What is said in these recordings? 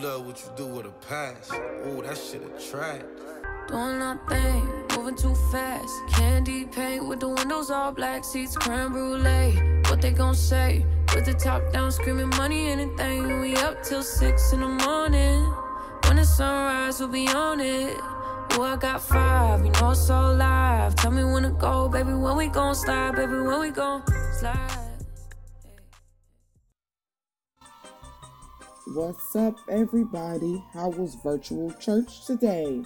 love what you do with a pass. Ooh, that shit attract. Doing nothing, moving too fast. Candy paint with the windows all black, seats creme brulee. What they gon' say? With the top down, screaming money, anything. We up till six in the morning. When the sunrise, we'll be on it. Ooh, I got five, you know it's all live. Tell me when to go, baby. When we gon' slide, baby. When we gon' slide. What's up, everybody? How was virtual church today?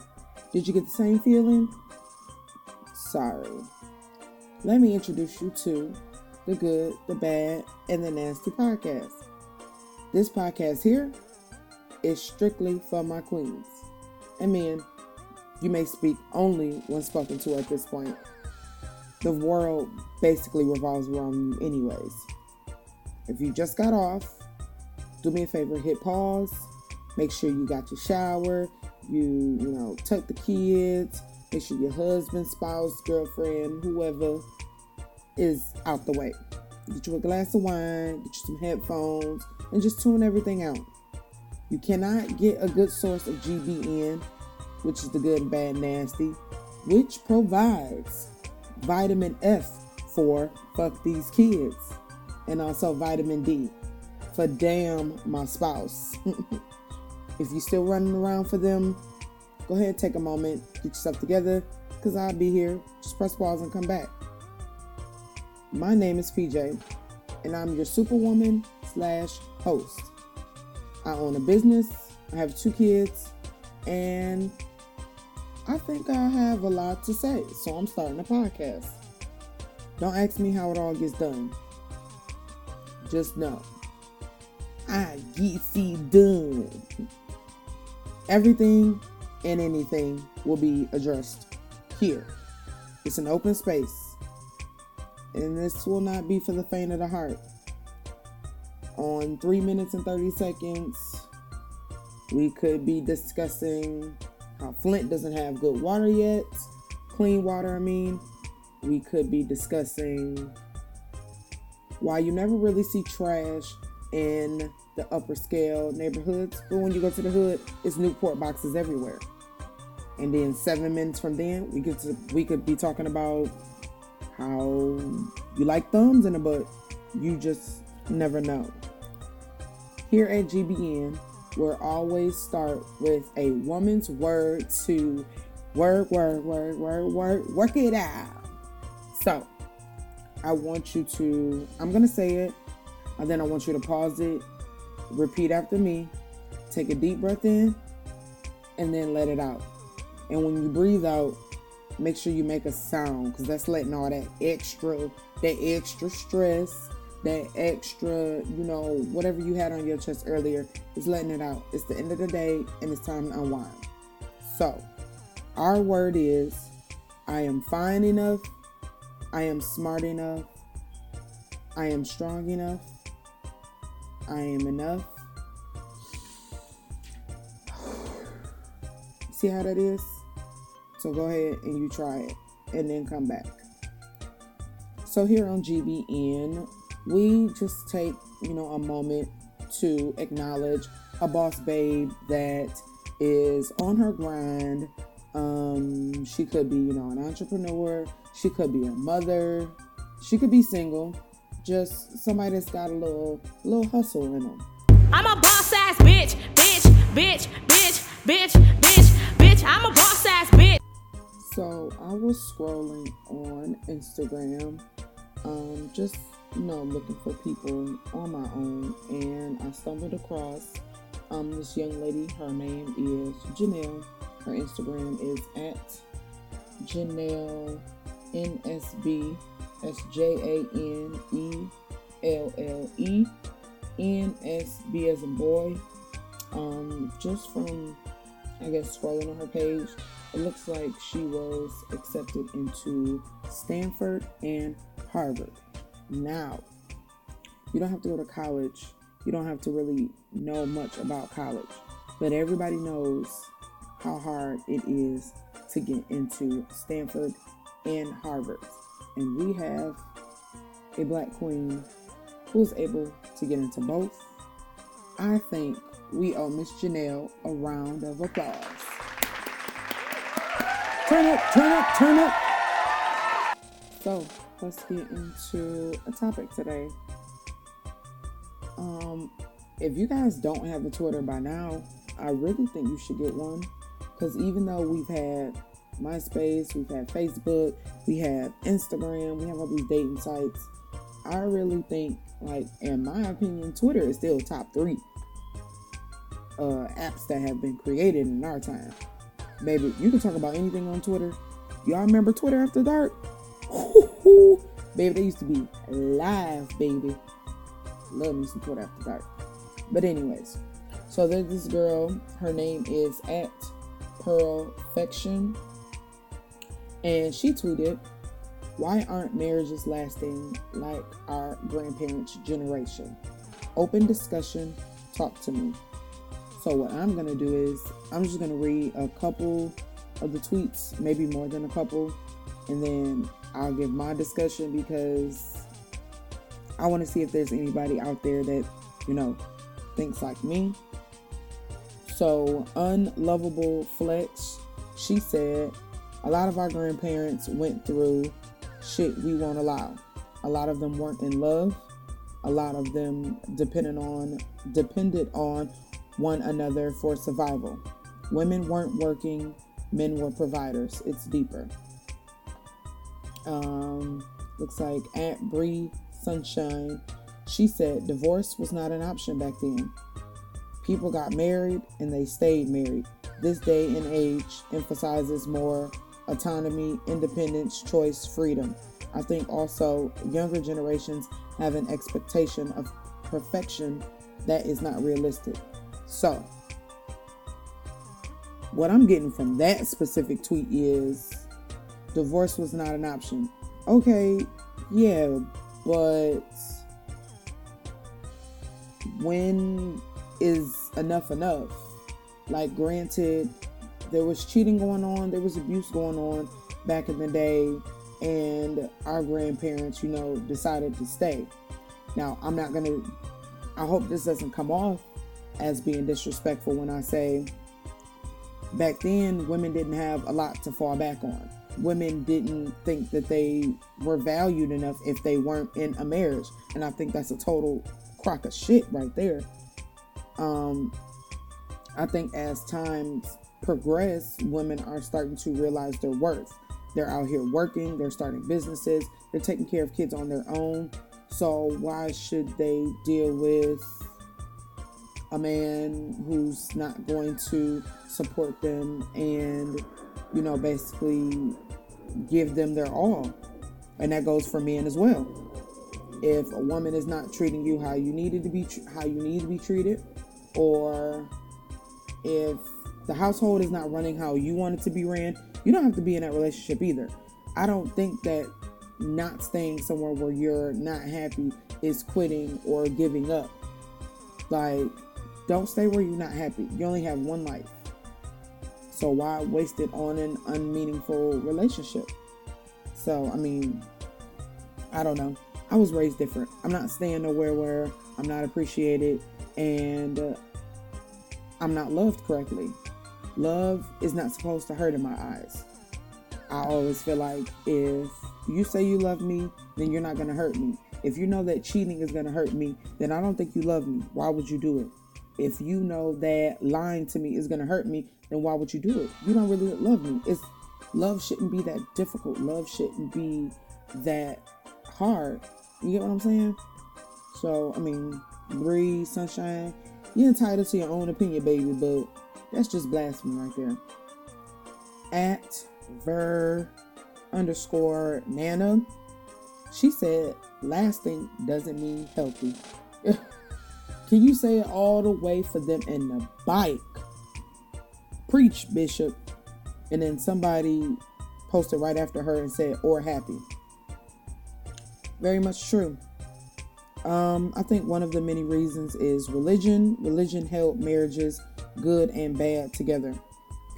Did you get the same feeling? Sorry. Let me introduce you to the good, the bad, and the nasty podcast. This podcast here is strictly for my queens and men. You may speak only when spoken to at this point. The world basically revolves around you, anyways. If you just got off, do me a favor, hit pause. Make sure you got your shower. You, you know, tuck the kids. Make sure your husband, spouse, girlfriend, whoever is out the way. Get you a glass of wine, get you some headphones, and just tune everything out. You cannot get a good source of GBN, which is the good, and bad, nasty, which provides vitamin F for fuck these kids, and also vitamin D for damn my spouse. if you're still running around for them, go ahead, take a moment, get yourself together, because I'll be here. Just press pause and come back. My name is PJ, and I'm your superwoman slash host. I own a business, I have two kids, and I think I have a lot to say, so I'm starting a podcast. Don't ask me how it all gets done. Just know I get see done. Everything and anything will be addressed here. It's an open space. And this will not be for the faint of the heart. On 3 minutes and 30 seconds, we could be discussing how Flint doesn't have good water yet. Clean water, I mean. We could be discussing why you never really see trash in the upper scale neighborhoods. But when you go to the hood, it's Newport boxes everywhere. And then seven minutes from then, we get to we could be talking about how you like thumbs in a butt. You just never know. Here at GBN, we'll always start with a woman's word to work, work, work, work, work, work it out. So I want you to, I'm going to say it, and then I want you to pause it, repeat after me, take a deep breath in, and then let it out. And when you breathe out, make sure you make a sound because that's letting all that extra, that extra stress, that extra, you know, whatever you had on your chest earlier is letting it out. It's the end of the day and it's time to unwind. So, our word is I am fine enough, I am smart enough, I am strong enough, I am enough. See how that is? So go ahead and you try it and then come back. So here on GBN, we just take, you know, a moment to acknowledge a boss babe that is on her grind. Um, she could be, you know, an entrepreneur. She could be a mother. She could be single. Just somebody that's got a little, little hustle in them. I'm a boss ass bitch, bitch, bitch, bitch, bitch, bitch, bitch. I'm a boss ass bitch. So I was scrolling on Instagram, um, just you know, looking for people on my own, and I stumbled across um this young lady. Her name is Janelle. Her Instagram is at Janelle NSB. That's J A N E L L E N S B as a boy. Um, just from I guess scrolling on her page, it looks like she was accepted into Stanford and Harvard. Now, you don't have to go to college. You don't have to really know much about college, but everybody knows how hard it is to get into Stanford and Harvard. And we have a black queen who is able to get into both. I think we owe Miss Janelle a round of applause. Turn up, turn up, turn up. So let's get into a topic today. Um, if you guys don't have a Twitter by now, I really think you should get one. Because even though we've had MySpace, we've had Facebook, we have Instagram, we have all these dating sites, I really think, like, in my opinion, Twitter is still top three uh, apps that have been created in our time. Baby, you can talk about anything on Twitter. Y'all remember Twitter After Dark? baby, they used to be live, baby. Love me some Twitter After Dark. But anyways, so there's this girl. Her name is at Perfection, and she tweeted, "Why aren't marriages lasting like our grandparents' generation? Open discussion. Talk to me." So what I'm gonna do is I'm just gonna read a couple of the tweets, maybe more than a couple, and then I'll give my discussion because I want to see if there's anybody out there that you know thinks like me. So unlovable flex, she said, a lot of our grandparents went through shit we won't allow. A lot of them weren't in love. A lot of them depended on depended on one another for survival. Women weren't working, men were providers. It's deeper. Um, looks like Aunt Bree Sunshine. She said divorce was not an option back then. People got married and they stayed married. This day and age emphasizes more autonomy, independence, choice, freedom. I think also younger generations have an expectation of perfection that is not realistic. So, what I'm getting from that specific tweet is divorce was not an option. Okay, yeah, but when is enough enough? Like, granted, there was cheating going on, there was abuse going on back in the day, and our grandparents, you know, decided to stay. Now, I'm not gonna, I hope this doesn't come off as being disrespectful when I say back then women didn't have a lot to fall back on. Women didn't think that they were valued enough if they weren't in a marriage. And I think that's a total crock of shit right there. Um, I think as times progress, women are starting to realize their worth. They're out here working, they're starting businesses, they're taking care of kids on their own. So why should they deal with a man who's not going to support them and, you know, basically give them their all. And that goes for men as well. If a woman is not treating you how you needed to be, how you need to be treated, or if the household is not running how you want it to be ran, you don't have to be in that relationship either. I don't think that not staying somewhere where you're not happy is quitting or giving up. Like, don't stay where you're not happy. You only have one life. So why waste it on an unmeaningful relationship? So, I mean, I don't know. I was raised different. I'm not staying nowhere where I'm not appreciated and uh, I'm not loved correctly. Love is not supposed to hurt in my eyes. I always feel like if you say you love me, then you're not going to hurt me. If you know that cheating is going to hurt me, then I don't think you love me. Why would you do it? if you know that lying to me is going to hurt me, then why would you do it? You don't really love me. It's love shouldn't be that difficult. Love shouldn't be that hard. You get what I'm saying? So, I mean, breathe, sunshine. You're entitled to your own opinion, baby, but that's just blasphemy right there. At ver underscore Nana, she said, lasting doesn't mean healthy. Can you say it all the way for them in the bike? Preach, Bishop. And then somebody posted right after her and said, or happy. Very much true. Um, I think one of the many reasons is religion. Religion held marriages, good and bad, together.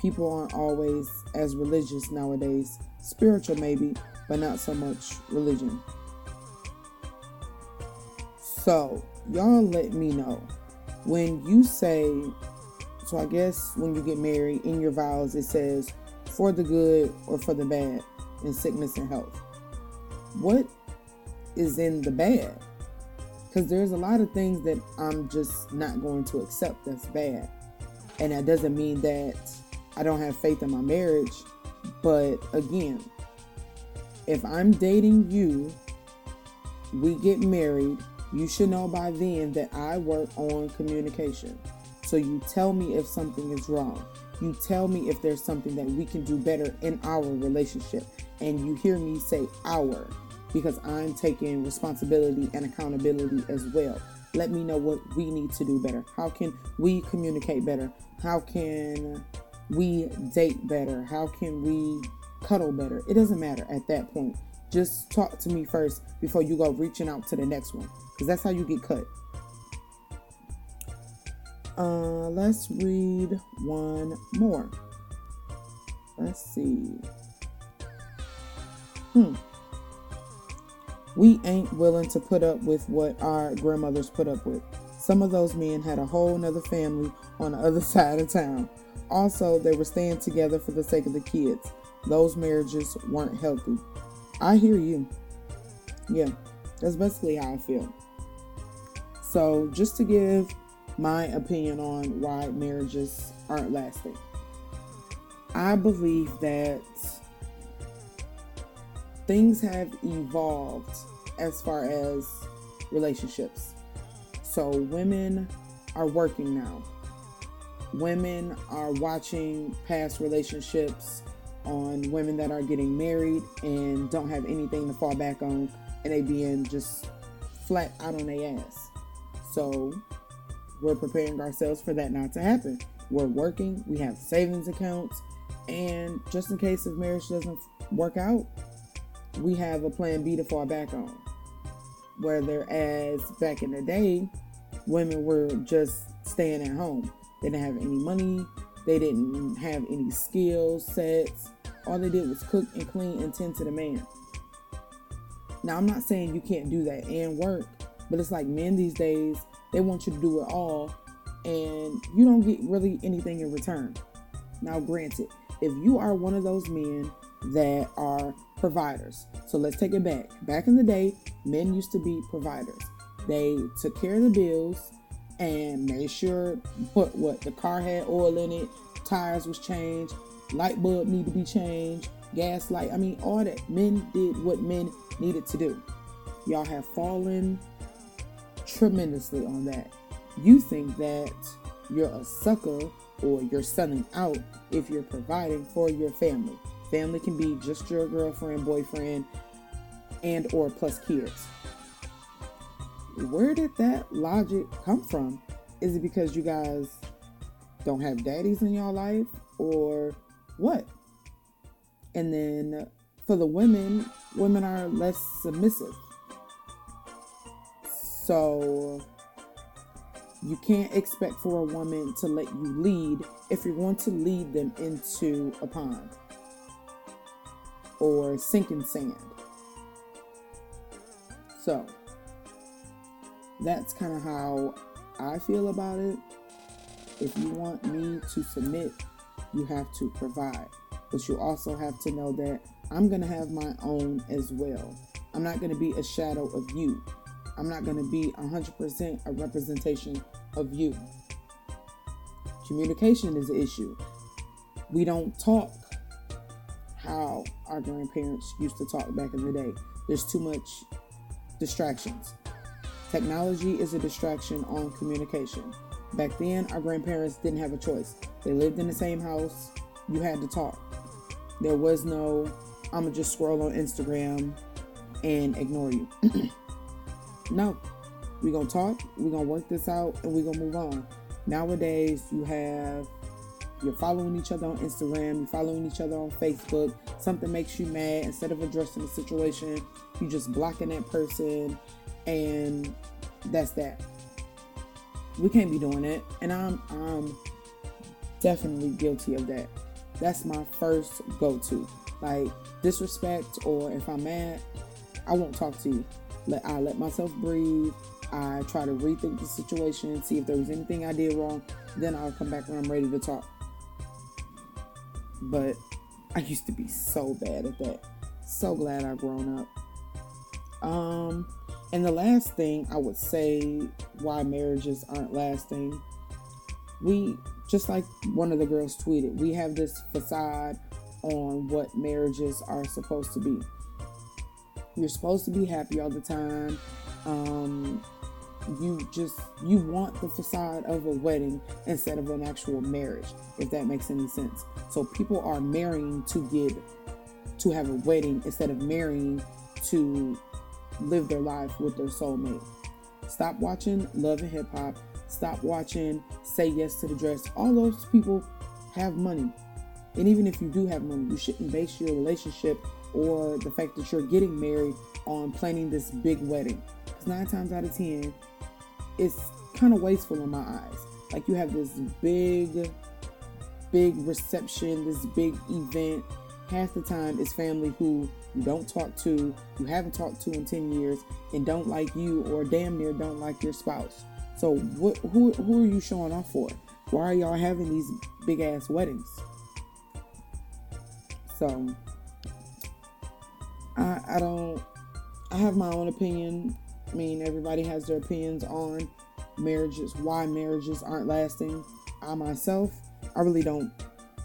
People aren't always as religious nowadays. Spiritual, maybe, but not so much religion. So, y'all let me know when you say, so I guess when you get married in your vows, it says for the good or for the bad in sickness and health. What is in the bad? Because there's a lot of things that I'm just not going to accept that's bad. And that doesn't mean that I don't have faith in my marriage. But again, if I'm dating you, we get married, you should know by then that I work on communication. So you tell me if something is wrong. You tell me if there's something that we can do better in our relationship. And you hear me say our because I'm taking responsibility and accountability as well. Let me know what we need to do better. How can we communicate better? How can we date better? How can we cuddle better? It doesn't matter at that point. Just talk to me first before you go reaching out to the next one because that's how you get cut. Uh, let's read one more. Let's see. Hmm. We ain't willing to put up with what our grandmothers put up with. Some of those men had a whole nother family on the other side of town. Also, they were staying together for the sake of the kids. Those marriages weren't healthy. I hear you. Yeah, that's basically how I feel. So, just to give my opinion on why marriages aren't lasting, I believe that things have evolved as far as relationships. So, women are working now. Women are watching past relationships on women that are getting married and don't have anything to fall back on and they being just flat out on their ass. So we're preparing ourselves for that not to happen. We're working, we have savings accounts, and just in case if marriage doesn't work out, we have a plan B to fall back on. Whereas back in the day, women were just staying at home. They didn't have any money, they didn't have any skill sets, all they did was cook and clean and tend to the man. Now, I'm not saying you can't do that and work, but it's like men these days, they want you to do it all and you don't get really anything in return. Now, granted, if you are one of those men that are providers, so let's take it back. Back in the day, men used to be providers. They took care of the bills and made sure what what the car had oil in it, tires was changed, light bulb needed to be changed, gas light. I mean, all that. Men did what men needed to do. Y'all have fallen tremendously on that. You think that you're a sucker or you're selling out if you're providing for your family. Family can be just your girlfriend, boyfriend, and or plus kids. Where did that logic come from? Is it because you guys don't have daddies in your life or what? And then for the women, women are less submissive. So you can't expect for a woman to let you lead if you're going to lead them into a pond or sinking sand. So that's kind of how I feel about it. If you want me to submit you have to provide. But you also have to know that I'm going to have my own as well. I'm not going to be a shadow of you. I'm not going to be 100% a representation of you. Communication is an issue. We don't talk our grandparents used to talk back in the day. There's too much distractions. Technology is a distraction on communication. Back then, our grandparents didn't have a choice. They lived in the same house. You had to talk. There was no, I'm going to just scroll on Instagram and ignore you. no. We're going to talk, we're going to work this out, and we're going to move on. Nowadays, you have, you're following each other on Instagram, you're following each other on Facebook. Something makes you mad. Instead of addressing the situation, you just blocking that person, and that's that we can't be doing that. And I'm I'm definitely guilty of that. That's my first go to. Like disrespect or if I'm mad, I won't talk to you. Let I let myself breathe. I try to rethink the situation, see if there was anything I did wrong. Then I'll come back when I'm ready to talk. But I used to be so bad at that. So glad I've grown up. Um, and the last thing I would say why marriages aren't lasting, we just like one of the girls tweeted, we have this facade on what marriages are supposed to be. You're supposed to be happy all the time. Um, you just you want the facade of a wedding instead of an actual marriage if that makes any sense. So people are marrying to get to have a wedding instead of marrying to live their life with their soulmate. Stop watching love and hip hop. Stop watching say yes to the dress. All those people have money. And even if you do have money you shouldn't base your relationship or the fact that you're getting married on planning this big wedding nine times out of ten it's kind of wasteful in my eyes. Like you have this big, big reception, this big event. Half the time, it's family who you don't talk to, you haven't talked to in 10 years, and don't like you or damn near don't like your spouse. So, what, who, who are you showing off for? Why are y'all having these big ass weddings? So, I, I don't, I have my own opinion I mean, everybody has their opinions on marriages, why marriages aren't lasting. I myself, I really don't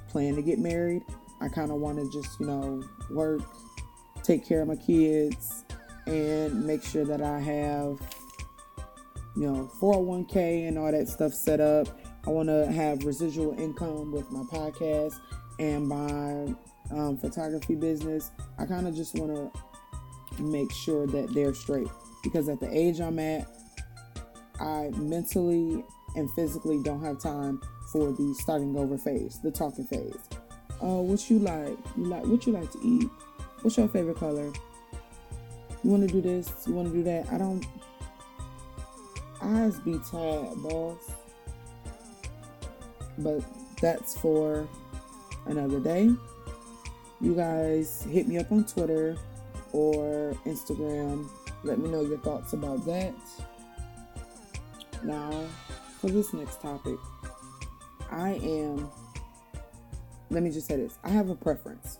plan to get married. I kind of want to just, you know, work, take care of my kids, and make sure that I have, you know, 401k and all that stuff set up. I want to have residual income with my podcast and my um, photography business. I kind of just want to make sure that they're straight because at the age I'm at, I mentally and physically don't have time for the starting over phase, the talking phase. Oh, uh, what you like? You like what you like to eat? What's your favorite color? You want to do this? You want to do that? I don't. Eyes be tired, boss. But that's for another day. You guys hit me up on Twitter or Instagram let me know your thoughts about that. Now, for this next topic, I am, let me just say this I have a preference.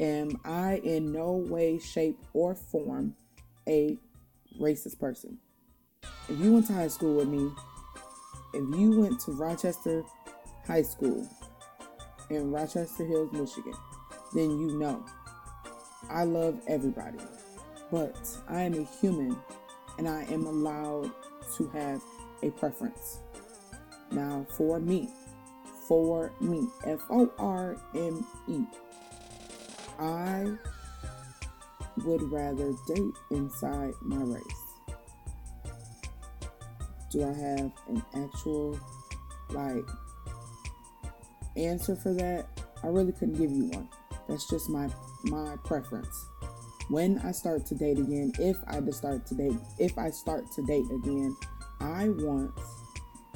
Am I in no way, shape, or form a racist person? If you went to high school with me, if you went to Rochester High School in Rochester Hills, Michigan, then you know I love everybody but I am a human and I am allowed to have a preference. Now, for me, for me, F O R M E, I would rather date inside my race. Do I have an actual, like, answer for that? I really couldn't give you one. That's just my my preference when I start to date again, if I start to date, if I start to date again, I want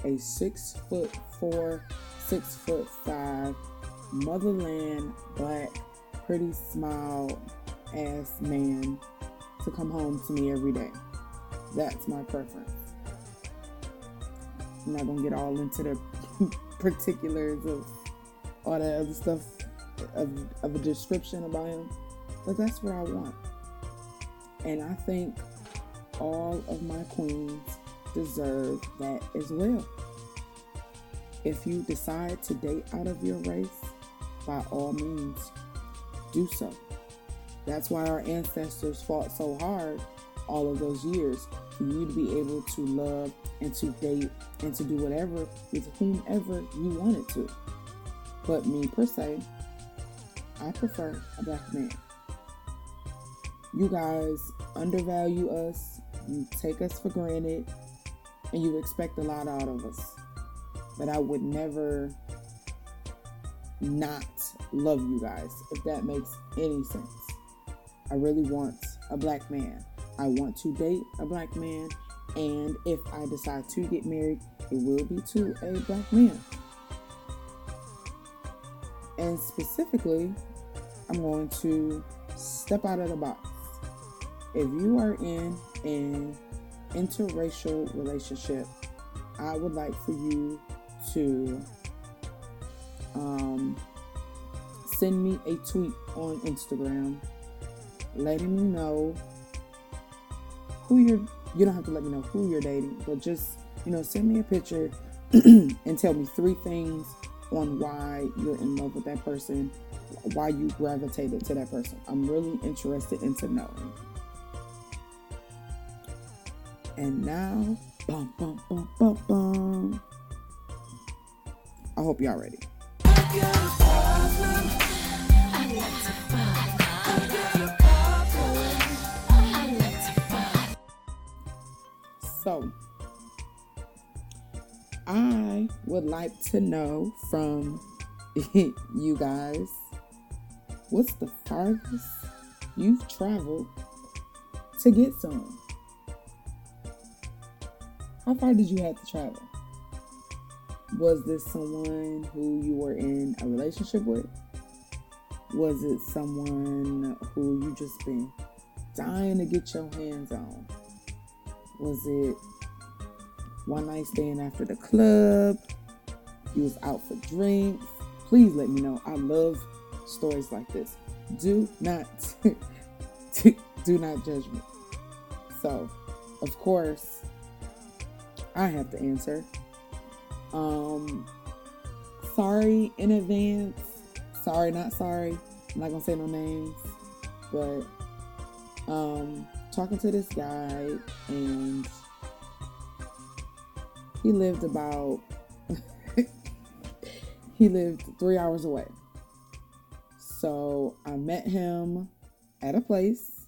a six foot four, six foot five, motherland black, pretty smile ass man to come home to me every day. That's my preference. I'm not gonna get all into the particulars of all that other stuff of, of a description about him but that's what I want. And I think all of my queens deserve that as well. If you decide to date out of your race, by all means, do so. That's why our ancestors fought so hard all of those years for you to be able to love and to date and to do whatever with whomever you wanted to. But me per se, I prefer a black man you guys undervalue us, you take us for granted, and you expect a lot out of us. But I would never not love you guys, if that makes any sense. I really want a black man. I want to date a black man, and if I decide to get married, it will be to a black man. And specifically, I'm going to step out of the box if you are in an interracial relationship, I would like for you to um, send me a tweet on Instagram letting me know who you're you don't have to let me know who you're dating, but just you know, send me a picture and tell me three things on why you're in love with that person, why you gravitated to that person. I'm really interested into knowing. And now, bum bum bum bum bum. I hope y'all ready. So, I would like to know from you guys what's the farthest you've traveled to get some? How far did you have to travel? Was this someone who you were in a relationship with? Was it someone who you just been dying to get your hands on? Was it one night stand after the club? You was out for drinks. Please let me know. I love stories like this. Do not do not judge me. So, of course, I have to answer. Um sorry in advance. Sorry, not sorry. I'm not gonna say no names. But um talking to this guy and he lived about he lived three hours away so i met him at a place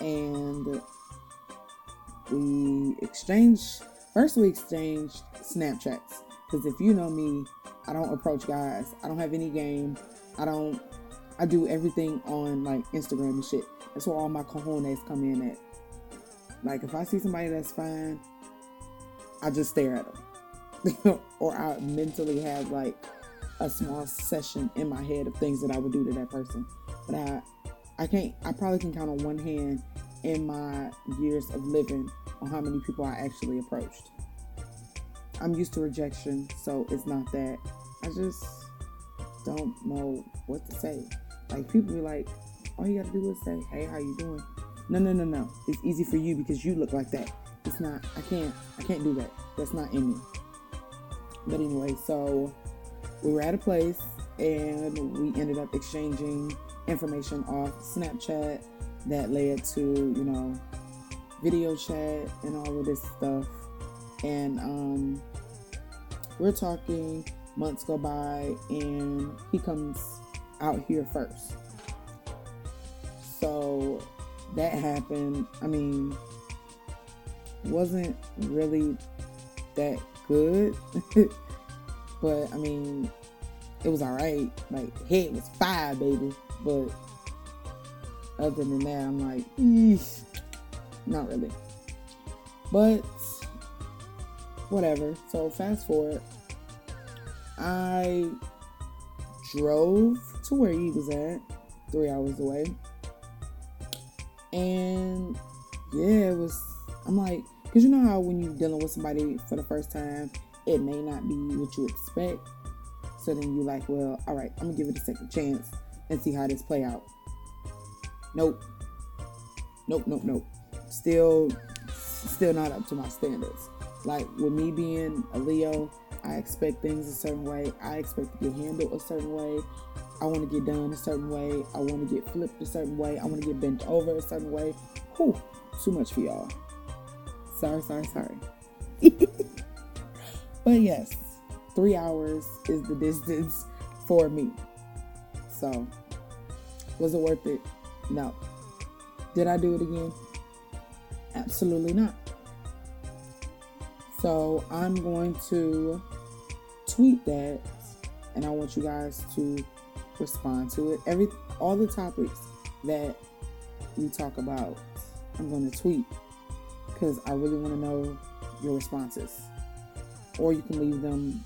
and we exchanged first we exchanged snapchats because if you know me i don't approach guys i don't have any game i don't i do everything on like instagram and shit that's where all my cojones come in at. Like if I see somebody that's fine, I just stare at them, or I mentally have like a small session in my head of things that I would do to that person. But I, I can't. I probably can count on one hand in my years of living on how many people I actually approached. I'm used to rejection, so it's not that. I just don't know what to say. Like people be like, all you gotta do is say, "Hey, how you doing?" No, no, no, no. It's easy for you because you look like that. It's not. I can't. I can't do that. That's not in me. But anyway, so we were at a place and we ended up exchanging information off Snapchat that led to you know video chat and all of this stuff. And um, we're talking. Months go by, and he comes out here first. So that happened. I mean, wasn't really that good, but I mean, it was all right. Like head was fire, baby. But other than that, I'm like, Eesh. not really. But whatever. So fast forward, I drove to where he was at, three hours away. And yeah, it was, I'm like, because you know how when you're dealing with somebody for the first time, it may not be what you expect. So then you're like, well, all right, I'm gonna give it a second chance and see how this play out. Nope. Nope, nope, nope. Still, still not up to my standards. Like with me being a Leo, I expect things a certain way. I expect to get handled a certain way. I want to get done a certain way. I want to get flipped a certain way. I want to get bent over a certain way. Whew, too much for y'all. Sorry, sorry, sorry. but yes, three hours is the distance for me. So, was it worth it? No. Did I do it again? Absolutely not. So, I'm going to tweet that and I want you guys to respond to it. Every all the topics that we talk about, I'm going to tweet because I really want to know your responses. Or you can leave them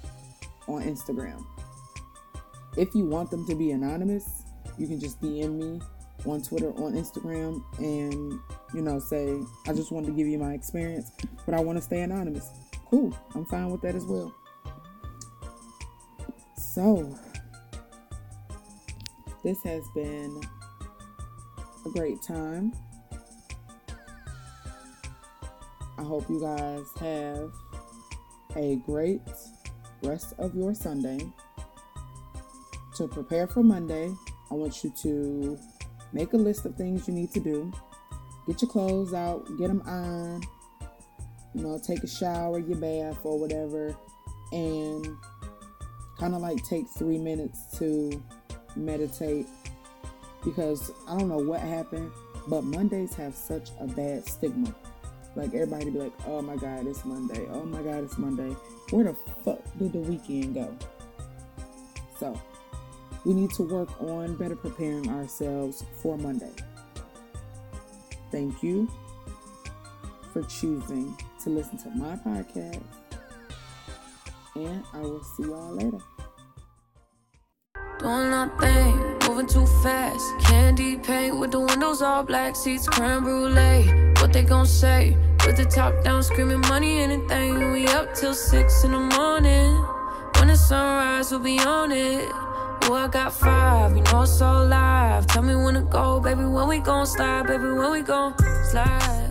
on Instagram. If you want them to be anonymous, you can just DM me on Twitter, on Instagram, and you know, say, I just wanted to give you my experience, but I want to stay anonymous. Cool. I'm fine with that as well. So, this has been a great time. I hope you guys have a great rest of your Sunday. To prepare for Monday, I want you to make a list of things you need to do. Get your clothes out, get them on, you know, take a shower, your bath, or whatever, and kind of like take three minutes to meditate because I don't know what happened, but Mondays have such a bad stigma. Like everybody be like, "Oh my God, it's Monday! Oh my God, it's Monday!" Where the fuck did the weekend go? So we need to work on better preparing ourselves for Monday. Thank you for choosing to listen to my podcast, and I will see y'all later. Doing nothing, moving too fast. Candy paint with the windows all black, seats creme brulee. What they gon' say? With the top down, screaming money, anything. We up till six in the morning. When the sunrise, we'll be on it. Oh, I got five, you know it's so live. Tell me when to go, baby. When we gon' slide, baby. When we gon' slide.